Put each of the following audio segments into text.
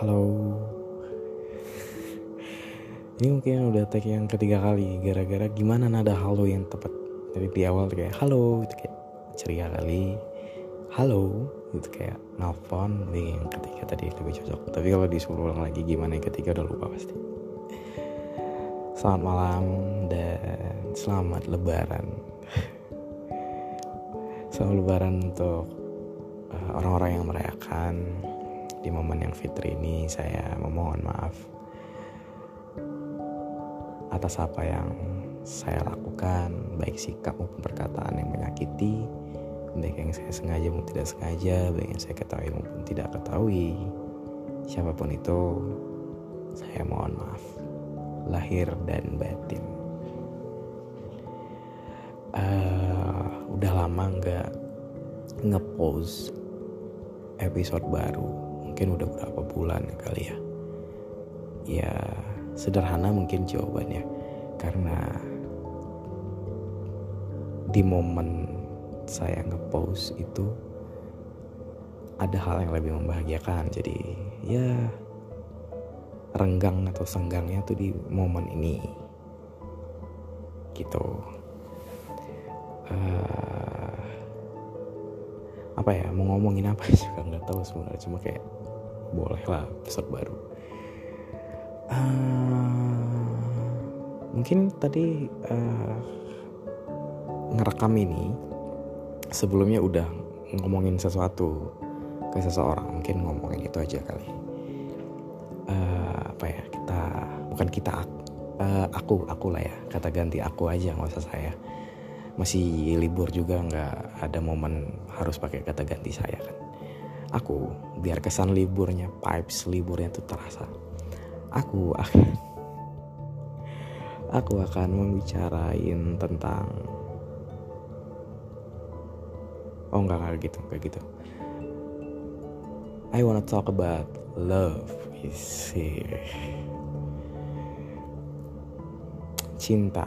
halo. Ini mungkin udah tag yang ketiga kali gara-gara gimana nada halo yang tepat. Dari di awal tuh kayak halo itu kayak ceria kali. Halo itu kayak nelfon Jadi yang ketiga tadi lebih cocok. Tapi kalau disuruh ulang lagi gimana yang ketiga udah lupa pasti. Selamat malam dan selamat lebaran. Selamat lebaran untuk uh, orang-orang yang merayakan di momen yang fitri ini saya memohon maaf atas apa yang saya lakukan baik sikap maupun perkataan yang menyakiti baik yang saya sengaja maupun tidak sengaja baik yang saya ketahui maupun tidak ketahui. Siapa pun itu saya mohon maaf lahir dan batin. Uh, udah lama nggak ngepost episode baru mungkin udah berapa bulan kali ya. Ya sederhana mungkin jawabannya. Karena di momen saya ngepost itu ada hal yang lebih membahagiakan. Jadi ya renggang atau senggangnya tuh di momen ini. Gitu. Uh, apa ya mau ngomongin apa juga nggak tahu sebenarnya. Cuma kayak boleh lah episode baru. Uh, mungkin tadi uh, ngerekam ini sebelumnya udah ngomongin sesuatu ke seseorang mungkin ngomongin itu aja kali. Uh, apa ya kita bukan kita uh, aku aku lah ya kata ganti aku aja nggak usah saya. Masih libur juga nggak ada momen harus pakai kata ganti saya kan aku biar kesan liburnya pipes liburnya tuh terasa. Aku akan aku akan membicarain tentang oh enggak enggak gitu enggak gitu. I wanna talk about love is cinta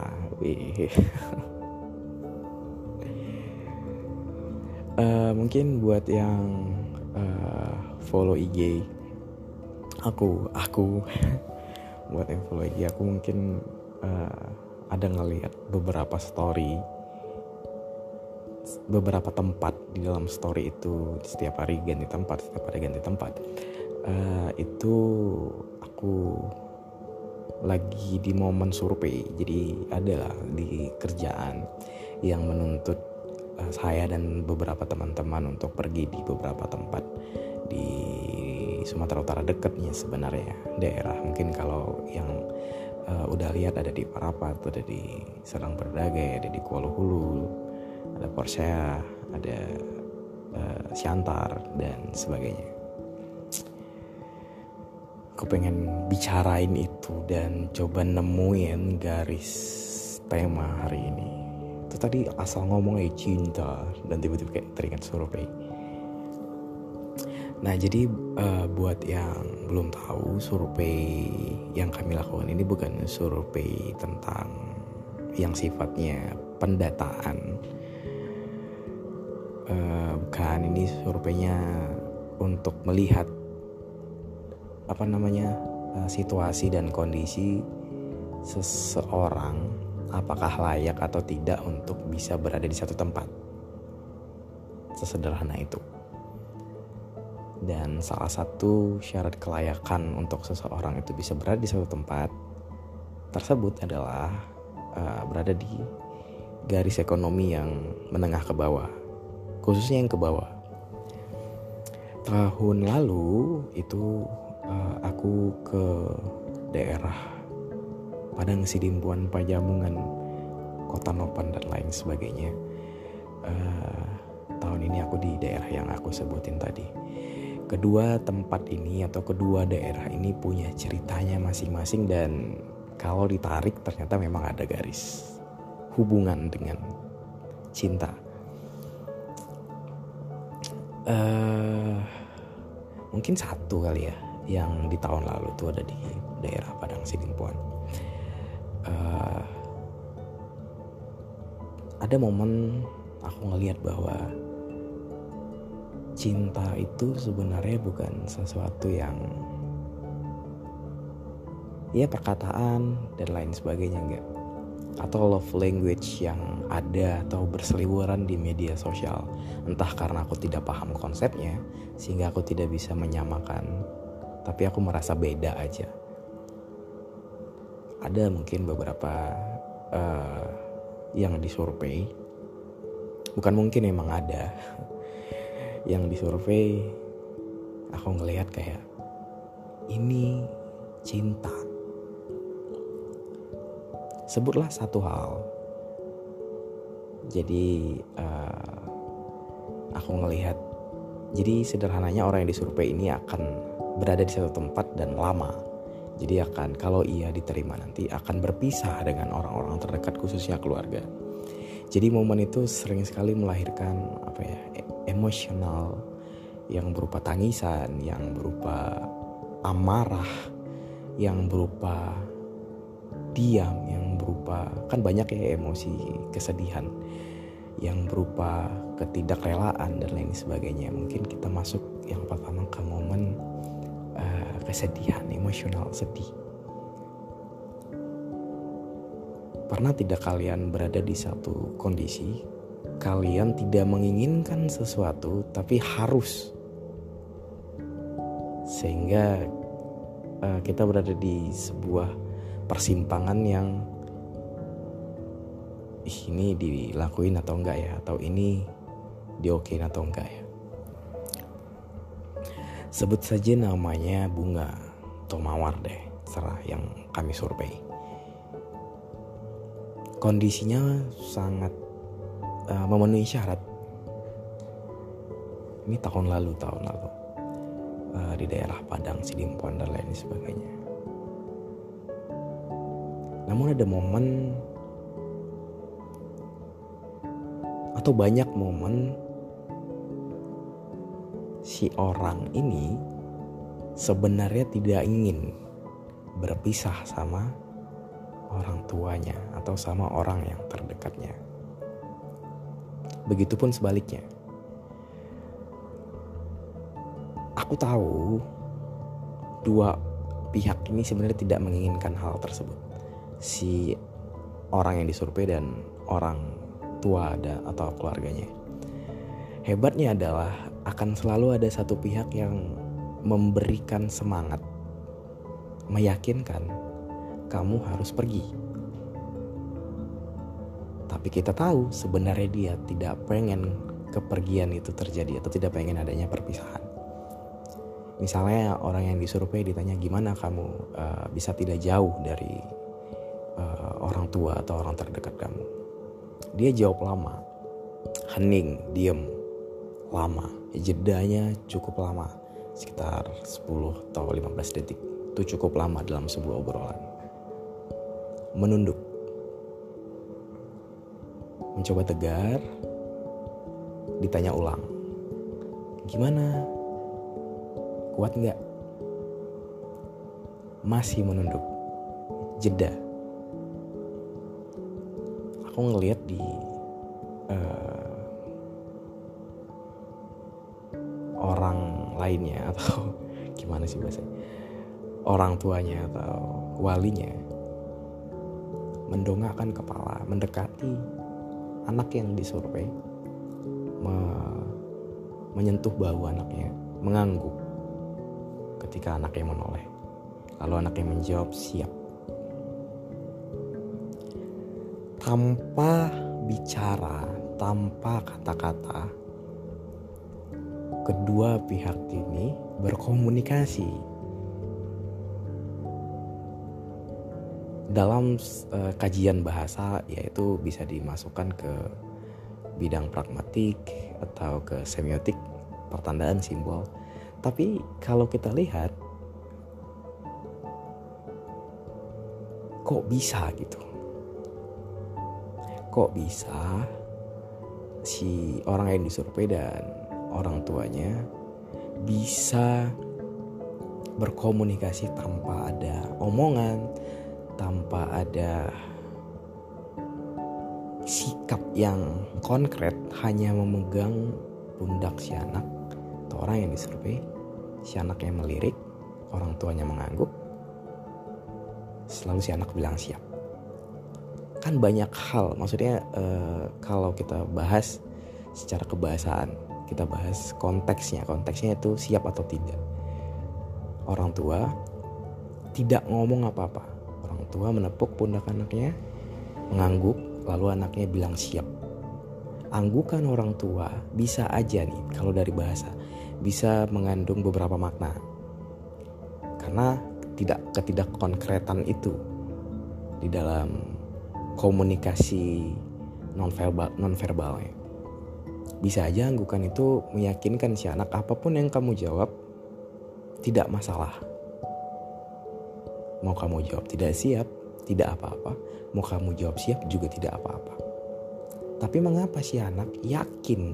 uh, mungkin buat yang uh, follow IG aku aku. Buat yang follow IG aku mungkin uh, ada ngelihat beberapa story. Beberapa tempat di dalam story itu setiap hari ganti tempat setiap hari ganti tempat. Uh, itu aku lagi di momen survei. Jadi adalah di kerjaan yang menuntut saya dan beberapa teman-teman untuk pergi di beberapa tempat di Sumatera Utara dekatnya sebenarnya daerah. Mungkin kalau yang uh, udah lihat ada di Parapat ada di Serang Berdagai ada di Kuala Hulu ada Porsche ada uh, Siantar dan sebagainya. Aku pengen bicarain itu dan coba nemuin garis tema hari ini tadi asal ngomongnya cinta dan tiba-tiba kayak teringat survei nah jadi uh, buat yang belum tahu survei yang kami lakukan ini bukan survei tentang yang sifatnya pendataan. Uh, bukan ini surveinya untuk melihat apa namanya uh, situasi dan kondisi seseorang apakah layak atau tidak untuk bisa berada di satu tempat. Sesederhana itu. Dan salah satu syarat kelayakan untuk seseorang itu bisa berada di satu tempat tersebut adalah uh, berada di garis ekonomi yang menengah ke bawah. Khususnya yang ke bawah. Tahun lalu itu uh, aku ke daerah Padang Sidimpuan Pajamungan, Kota Nopan dan lain sebagainya. Uh, tahun ini aku di daerah yang aku sebutin tadi. Kedua tempat ini atau kedua daerah ini punya ceritanya masing-masing dan kalau ditarik ternyata memang ada garis hubungan dengan cinta uh, mungkin satu kali ya yang di tahun lalu itu ada di daerah Padang Sidimpuan. Uh, ada momen aku ngelihat bahwa cinta itu sebenarnya bukan sesuatu yang ya perkataan dan lain sebagainya enggak. Atau love language yang ada atau berseliweran di media sosial. Entah karena aku tidak paham konsepnya sehingga aku tidak bisa menyamakan. Tapi aku merasa beda aja ada mungkin beberapa uh, yang disurvei bukan mungkin emang ada. Yang disurvei aku ngelihat kayak ini cinta. Sebutlah satu hal. Jadi uh, aku ngelihat jadi sederhananya orang yang disurvei ini akan berada di satu tempat dan lama jadi akan kalau ia diterima nanti akan berpisah dengan orang-orang terdekat khususnya keluarga. Jadi momen itu sering sekali melahirkan apa ya emosional yang berupa tangisan, yang berupa amarah, yang berupa diam, yang berupa kan banyak ya emosi kesedihan yang berupa ketidakrelaan dan lain sebagainya. Mungkin kita masuk yang pertama ke momen kesedihan, emosional, sedih. Pernah tidak kalian berada di satu kondisi kalian tidak menginginkan sesuatu tapi harus? Sehingga uh, kita berada di sebuah persimpangan yang ini dilakuin atau enggak ya? Atau ini diokein atau enggak ya Sebut saja namanya bunga atau mawar deh, serah yang kami survei. Kondisinya sangat uh, memenuhi syarat. Ini tahun lalu, tahun lalu uh, di daerah Padang, Sidimpuan dan lain sebagainya. Namun ada momen atau banyak momen si orang ini sebenarnya tidak ingin berpisah sama orang tuanya atau sama orang yang terdekatnya. Begitupun sebaliknya. Aku tahu dua pihak ini sebenarnya tidak menginginkan hal tersebut. Si orang yang disurvei dan orang tua ada atau keluarganya. Hebatnya adalah akan selalu ada satu pihak yang memberikan semangat, meyakinkan kamu harus pergi. Tapi kita tahu sebenarnya dia tidak pengen kepergian itu terjadi atau tidak pengen adanya perpisahan. Misalnya orang yang disurvei ditanya gimana kamu uh, bisa tidak jauh dari uh, orang tua atau orang terdekat kamu. Dia jawab lama, hening, diem, lama jedanya cukup lama sekitar 10 atau 15 detik. Itu cukup lama dalam sebuah obrolan. Menunduk. Mencoba tegar ditanya ulang gimana? Kuat nggak? Masih menunduk. Jeda. Aku ngelihat di uh, orang lainnya atau gimana sih bahasanya? Orang tuanya atau walinya mendongakkan kepala mendekati anak yang disurvei me menyentuh bahu anaknya mengangguk ketika anaknya menoleh. Lalu anaknya menjawab siap. Tanpa bicara tanpa kata-kata kedua pihak ini berkomunikasi dalam uh, kajian bahasa yaitu bisa dimasukkan ke bidang pragmatik atau ke semiotik pertandaan simbol. Tapi kalau kita lihat kok bisa gitu? Kok bisa si orang yang disurvei dan orang tuanya bisa berkomunikasi tanpa ada omongan, tanpa ada sikap yang konkret, hanya memegang pundak si anak atau orang yang disurvei, si anak yang melirik, orang tuanya mengangguk. selalu si anak bilang siap kan banyak hal maksudnya uh, kalau kita bahas secara kebahasaan kita bahas konteksnya. Konteksnya itu siap atau tidak. Orang tua tidak ngomong apa-apa. Orang tua menepuk pundak anaknya mengangguk lalu anaknya bilang siap. Anggukan orang tua bisa aja nih kalau dari bahasa bisa mengandung beberapa makna. Karena tidak ketidak konkretan itu di dalam komunikasi nonverbal nonverbalnya bisa aja anggukan itu meyakinkan si anak apa pun yang kamu jawab tidak masalah. Mau kamu jawab tidak siap tidak apa-apa. Mau kamu jawab siap juga tidak apa-apa. Tapi mengapa si anak yakin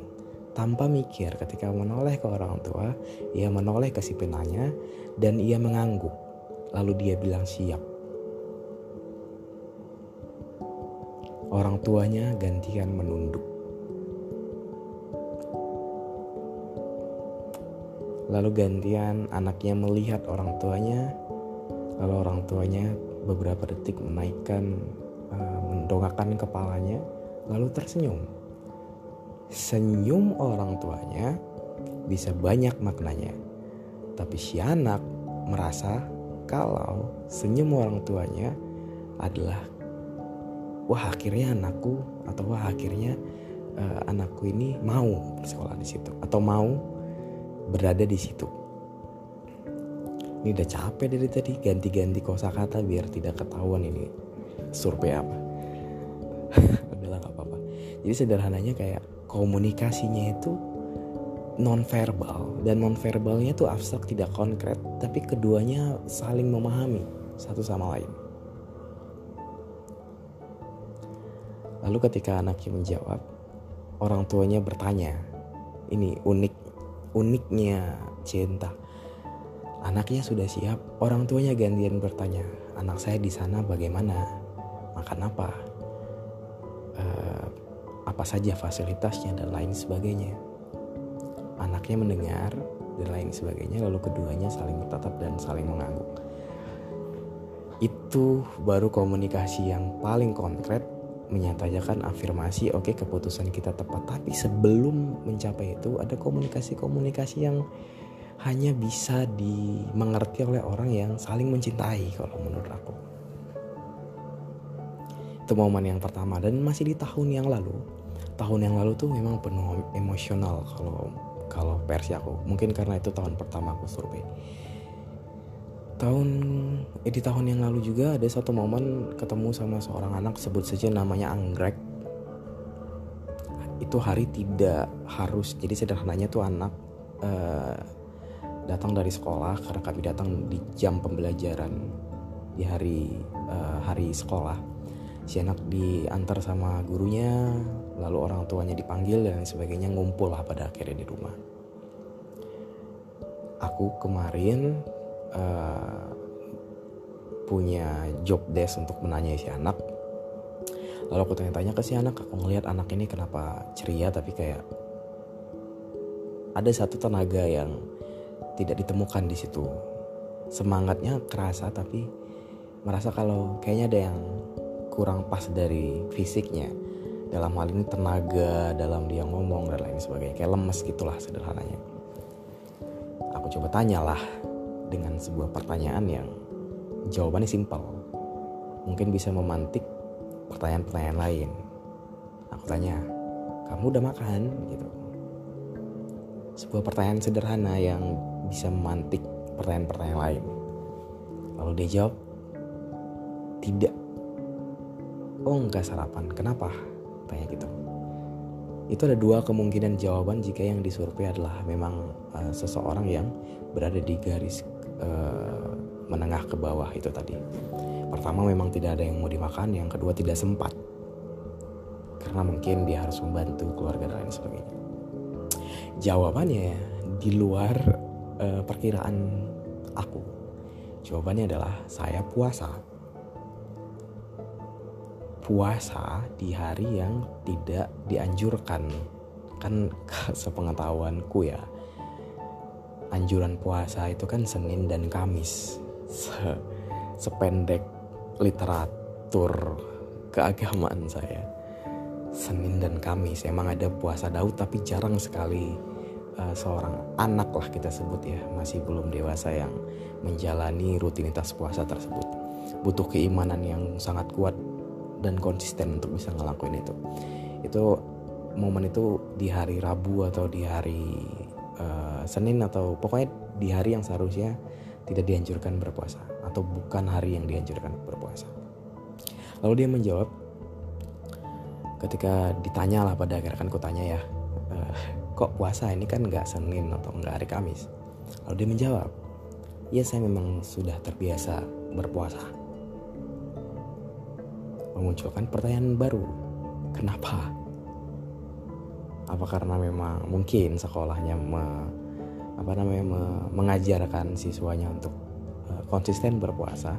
tanpa mikir ketika menoleh ke orang tua ia menoleh ke si penanya dan ia mengangguk lalu dia bilang siap. Orang tuanya gantian menunduk. Lalu gantian anaknya melihat orang tuanya, lalu orang tuanya beberapa detik menaikkan, uh, mendongakkan kepalanya, lalu tersenyum. Senyum orang tuanya bisa banyak maknanya, tapi si anak merasa kalau senyum orang tuanya adalah wah akhirnya anakku atau wah akhirnya uh, anakku ini mau bersekolah di situ atau mau berada di situ. Ini udah capek dari tadi ganti-ganti kosakata biar tidak ketahuan ini survei apa. Udahlah gak apa-apa. Jadi sederhananya kayak komunikasinya itu non verbal dan non verbalnya tuh abstrak tidak konkret tapi keduanya saling memahami satu sama lain. Lalu ketika anaknya menjawab, orang tuanya bertanya, ini unik, uniknya cinta. Anaknya sudah siap, orang tuanya gantian bertanya, anak saya di sana bagaimana, makan apa, uh, apa saja fasilitasnya dan lain sebagainya. Anaknya mendengar dan lain sebagainya, lalu keduanya saling bertatap dan saling mengangguk. Itu baru komunikasi yang paling konkret menyatakan afirmasi oke okay, keputusan kita tepat. Tapi sebelum mencapai itu ada komunikasi-komunikasi yang hanya bisa dimengerti oleh orang yang saling mencintai kalau menurut aku. Itu momen yang pertama. Dan masih di tahun yang lalu tahun yang lalu tuh memang penuh emosional kalau kalau versi aku. Mungkin karena itu tahun pertama aku survei tahun eh, di tahun yang lalu juga ada satu momen ketemu sama seorang anak sebut saja namanya Anggrek. Itu hari tidak harus jadi sederhananya tuh anak uh, datang dari sekolah karena kami datang di jam pembelajaran di hari uh, hari sekolah. Si anak diantar sama gurunya lalu orang tuanya dipanggil dan sebagainya ngumpul lah pada akhirnya di rumah. Aku kemarin uh, punya job desk untuk menanya si anak. Lalu aku tanya-tanya ke si anak aku ngelihat anak ini kenapa ceria tapi kayak ada satu tenaga yang tidak ditemukan di situ. Semangatnya kerasa tapi merasa kalau kayaknya ada yang kurang pas dari fisiknya. Dalam hal ini tenaga dalam dia ngomong dan lain sebagainya. Kayak lemes gitulah sederhananya. Aku coba tanyalah dengan sebuah pertanyaan yang jawabannya simpel. Mungkin bisa memantik pertanyaan-pertanyaan lain. Aku tanya, kamu udah makan? Gitu. Sebuah pertanyaan sederhana yang bisa memantik pertanyaan-pertanyaan lain. Lalu dia jawab, tidak. Oh enggak sarapan, kenapa? Tanya gitu. Itu ada dua kemungkinan jawaban jika yang disurvei adalah memang uh, seseorang yang berada di garis uh, menengah ke bawah itu tadi. Pertama memang tidak ada yang mau dimakan, yang kedua tidak sempat. Karena mungkin dia harus membantu keluarga dan lain sebagainya. Jawabannya di luar uh, perkiraan aku. Jawabannya adalah saya puasa. Puasa di hari yang tidak dianjurkan. Kan sepengetahuanku ya anjuran puasa itu kan Senin dan Kamis. Se sependek literatur keagamaan saya. Senin dan Kamis emang ada puasa Daud tapi jarang sekali uh, seorang anak lah kita sebut ya masih belum dewasa yang menjalani rutinitas puasa tersebut. Butuh keimanan yang sangat kuat dan konsisten untuk bisa ngelakuin itu. Itu momen itu di hari Rabu atau di hari uh, Senin atau pokoknya di hari yang seharusnya tidak dianjurkan berpuasa atau bukan hari yang dianjurkan berpuasa. Lalu dia menjawab ketika ditanya lah pada akhirnya kan ku tanya ya e, kok puasa ini kan nggak Senin atau nggak hari Kamis? Lalu dia menjawab ya saya memang sudah terbiasa berpuasa. Memunculkan pertanyaan baru kenapa apa karena memang mungkin sekolahnya me, apa namanya me, mengajarkan siswanya untuk uh, konsisten berpuasa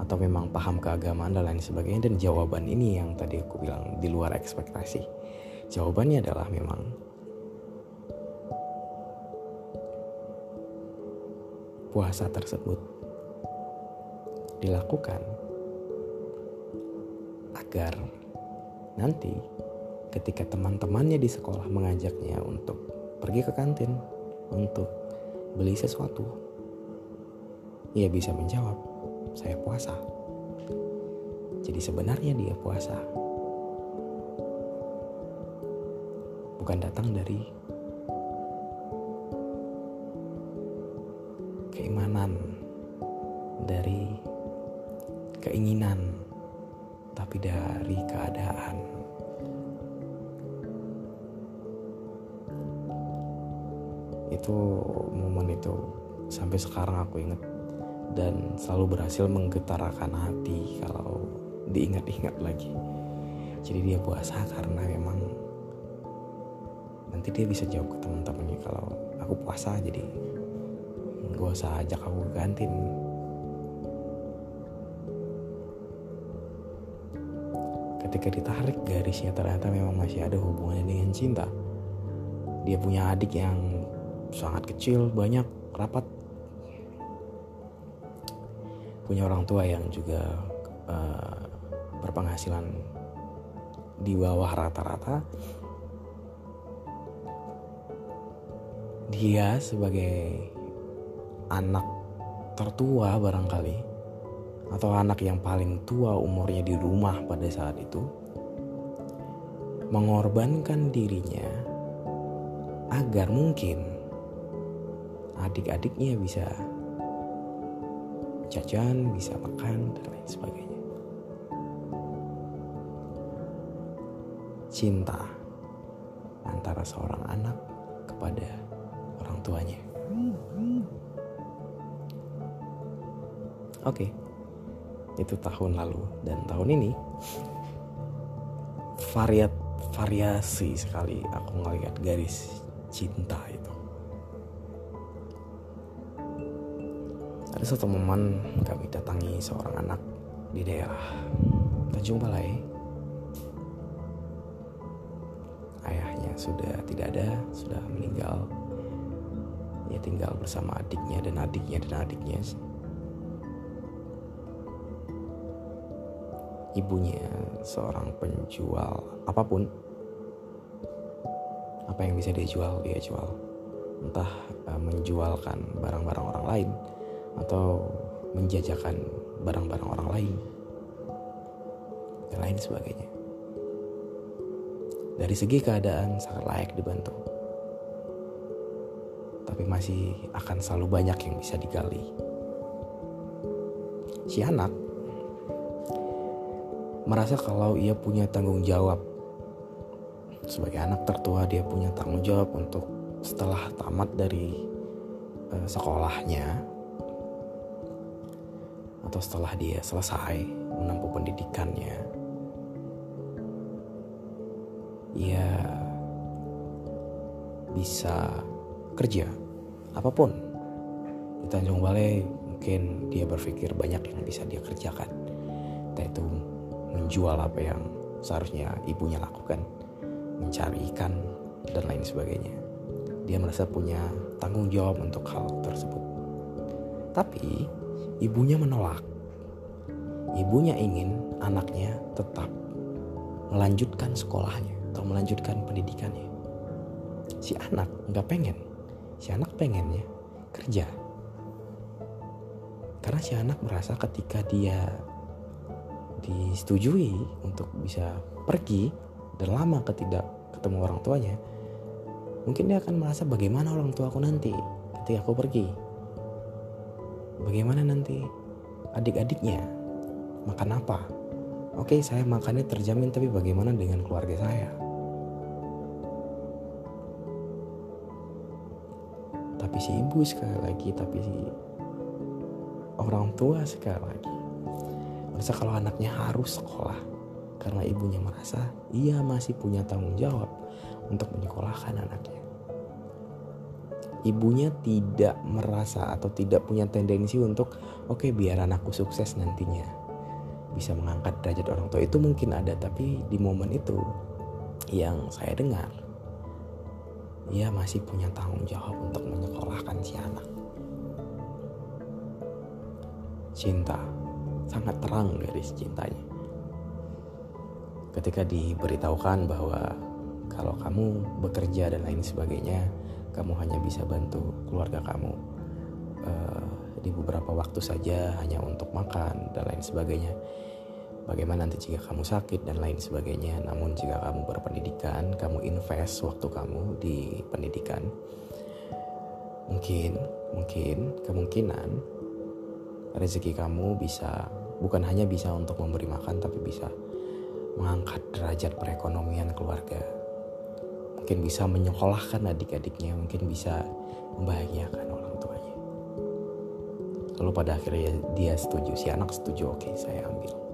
atau memang paham keagamaan dan lain sebagainya. Dan jawaban ini yang tadi aku bilang di luar ekspektasi. Jawabannya adalah memang puasa tersebut dilakukan agar nanti ketika teman-temannya di sekolah mengajaknya untuk pergi ke kantin untuk beli sesuatu ia bisa menjawab saya puasa. Jadi sebenarnya dia puasa. Bukan datang dari sekarang aku ingat dan selalu berhasil menggetarkan hati kalau diingat-ingat lagi. Jadi dia puasa karena memang nanti dia bisa jawab ke teman-temannya kalau aku puasa jadi gak usah ajak aku ke kantin. Ketika ditarik garisnya ternyata memang masih ada hubungannya dengan cinta. Dia punya adik yang sangat kecil, banyak, rapat punya orang tua yang juga uh, berpenghasilan di bawah rata-rata dia sebagai anak tertua barangkali atau anak yang paling tua umurnya di rumah pada saat itu mengorbankan dirinya agar mungkin adik-adiknya bisa jajan, bisa makan, dan lain sebagainya. Cinta antara seorang anak kepada orang tuanya. Oke, okay. itu tahun lalu dan tahun ini variat variasi sekali aku ngelihat garis cinta itu. Ada satu momen kami datangi seorang anak di daerah Tanjung Balai. Ayahnya sudah tidak ada, sudah meninggal. Ia tinggal bersama adiknya dan adiknya dan adiknya. Ibunya seorang penjual apa pun. Apa yang bisa dia jual, dia jual. Entah uh, menjualkan barang-barang orang lain atau menjajakan barang-barang orang lain dan lain sebagainya. Dari segi keadaan sangat layak dibantu. Tapi masih akan selalu banyak yang bisa digali. Si anak merasa kalau ia punya tanggung jawab sebagai anak tertua dia punya tanggung jawab untuk setelah tamat dari uh, sekolahnya atau setelah dia selesai menempuh pendidikannya, ia bisa kerja apa pun. Di Tanjung Balai mungkin dia berpikir banyak yang bisa dia kerjakan. Yaitu menjual apa yang seharusnya ibunya lakukan mencari ikan dan lain sebagainya. Dia merasa punya tanggung jawab untuk hal tersebut. Tapi ibunya menolak. ibunya ingin anaknya tetap melanjutkan sekolahnya atau melanjutkan pendidikannya. Si anak nggak pengen, si anak pengennya kerja. Karena si anak merasa ketika dia disetujui untuk bisa pergi dan lama ketidak ketemu orang tuanya, mungkin dia akan merasa bagaimana orang tua aku nanti ketika aku pergi. Bagaimana nanti adik-adiknya makan apa? Oke, saya makannya terjamin, tapi bagaimana dengan keluarga saya? Tapi si ibu sekali lagi, tapi si orang tua sekali lagi. Merasa kalau anaknya harus sekolah karena ibunya merasa ia masih punya tanggung jawab untuk menyekolahkan anaknya. Ibunya tidak merasa atau tidak punya tendensi untuk oke okay, biar anakku sukses nantinya. Bisa mengangkat derajat orang tua itu mungkin ada tapi di momen itu yang saya dengar ia masih punya tanggung jawab untuk menyekolahkan si anak. Cinta sangat terang dari cintanya. Ketika diberitahukan bahwa kalau kamu bekerja dan lain sebagainya kamu hanya bisa bantu keluarga kamu uh, di beberapa waktu saja hanya untuk makan dan lain sebagainya bagaimana nanti jika kamu sakit dan lain sebagainya. Namun jika kamu berpendidikan, kamu invest waktu kamu di pendidikan, mungkin, mungkin kemungkinan rezeki kamu bisa bukan hanya bisa untuk memberi makan, tapi bisa mengangkat derajat perekonomian keluarga. Mungkin bisa menyekolahkan adik-adiknya, mungkin bisa membahagiakan orang tuanya. Lalu pada akhirnya dia setuju, si anak setuju, oke okay, saya ambil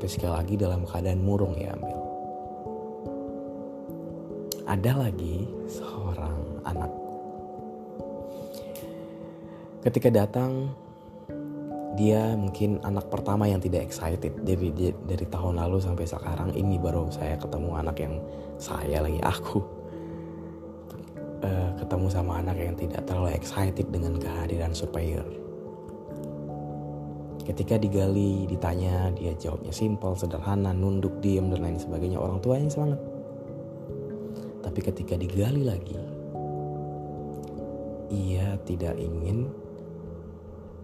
tapi sekali lagi dalam keadaan murung ya ambil. Ada lagi seorang anak. Ketika datang, dia mungkin anak pertama yang tidak excited dari dari tahun lalu sampai sekarang ini baru saya ketemu anak yang saya lagi aku uh, ketemu sama anak yang tidak terlalu excited dengan kehadiran superior Ketika digali, ditanya, dia jawabnya simpel, sederhana, nunduk, diem, dan lain sebagainya. Orang tuanya semangat. Tapi ketika digali lagi, ia tidak ingin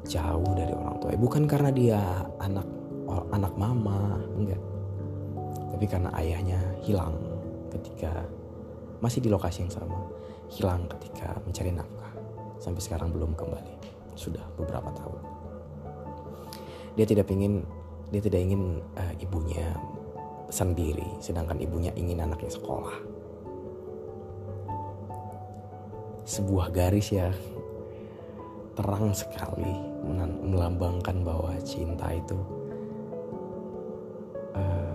jauh dari orang tua. Bukan karena dia anak anak mama, enggak. Tapi karena ayahnya hilang ketika masih di lokasi yang sama. Hilang ketika mencari nafkah. Sampai sekarang belum kembali. Sudah beberapa tahun dia tidak ingin dia tidak ingin uh, ibunya sendiri sedangkan ibunya ingin anaknya sekolah sebuah garis ya terang sekali melambangkan bahwa cinta itu uh,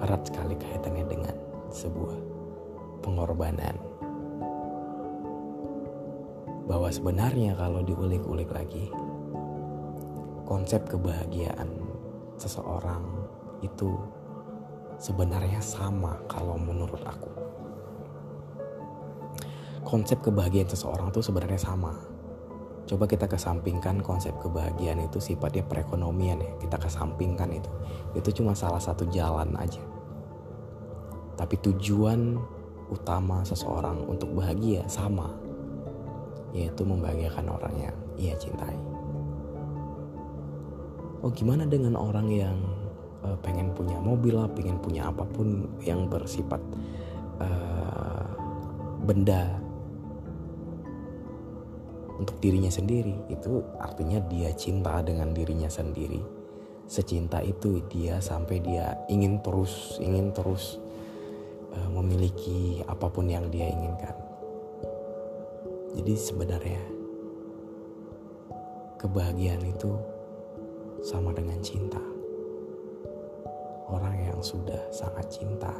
erat sekali kaitannya dengan sebuah pengorbanan bahwa sebenarnya kalau diulik-ulik lagi konsep kebahagiaan seseorang itu sebenarnya sama kalau menurut aku. Konsep kebahagiaan seseorang itu sebenarnya sama. Coba kita kesampingkan konsep kebahagiaan itu sifatnya perekonomian ya. Kita kesampingkan itu. Itu cuma salah satu jalan aja. Tapi tujuan utama seseorang untuk bahagia sama. Yaitu membahagiakan orang yang ia cintai oh gimana dengan orang yang uh, pengen punya mobil lah pengen punya apa pun yang bersifat uh, benda untuk dirinya sendiri itu artinya dia cinta dengan dirinya sendiri secinta itu dia sampai dia ingin terus ingin terus uh, memiliki apa pun yang dia inginkan jadi sebenarnya kebahagiaan itu sama dengan cinta. Orang yang sudah sangat cinta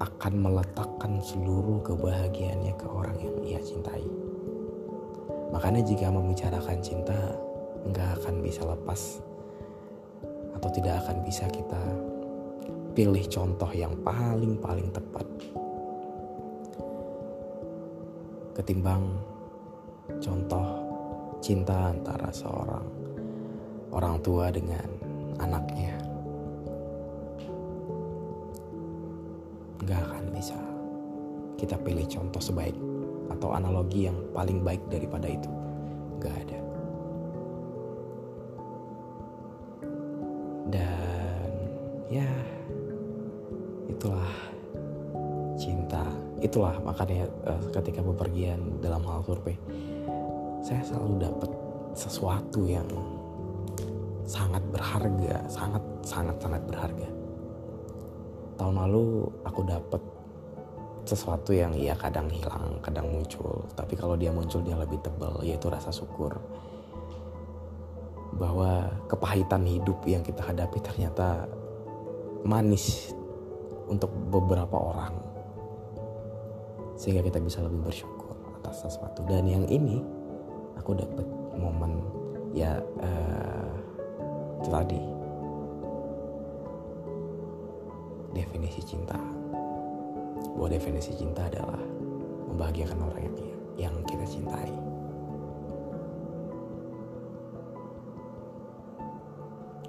akan meletakkan seluruh kebahagiaannya ke orang yang ia cintai. Makanya jika membicarakan cinta, nggak akan bisa lepas. Atau tidak akan bisa kita pilih contoh yang paling-paling tepat. Ketimbang contoh cinta antara seorang orang tua dengan anaknya. Nggak akan bisa kita pilih contoh sebaik atau analogi yang paling baik daripada itu. Nggak ada. Dan ya itulah cinta. Itulah makanya uh, ketika bepergian dalam hal survei saya selalu dapat sesuatu yang sangat berharga sangat sangat sangat berharga. Tahun lalu aku dapat sesuatu yang ya kadang hilang kadang muncul. Tapi kalau dia muncul dia lebih tebal yaitu rasa syukur. Bahwa kepahitan hidup yang kita hadapi ternyata manis untuk beberapa orang. Sehingga kita bisa lebih bersyukur atas sesuatu. Dan yang ini aku dapat momen ya uh, tadi. Definisi cinta bahwa definisi cinta adalah membahagiakan orang yang yang kita cintai.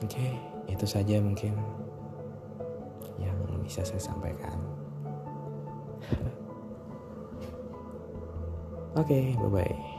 Oke okay, itu saja mungkin yang bisa saya sampaikan. Oke okay, bye bye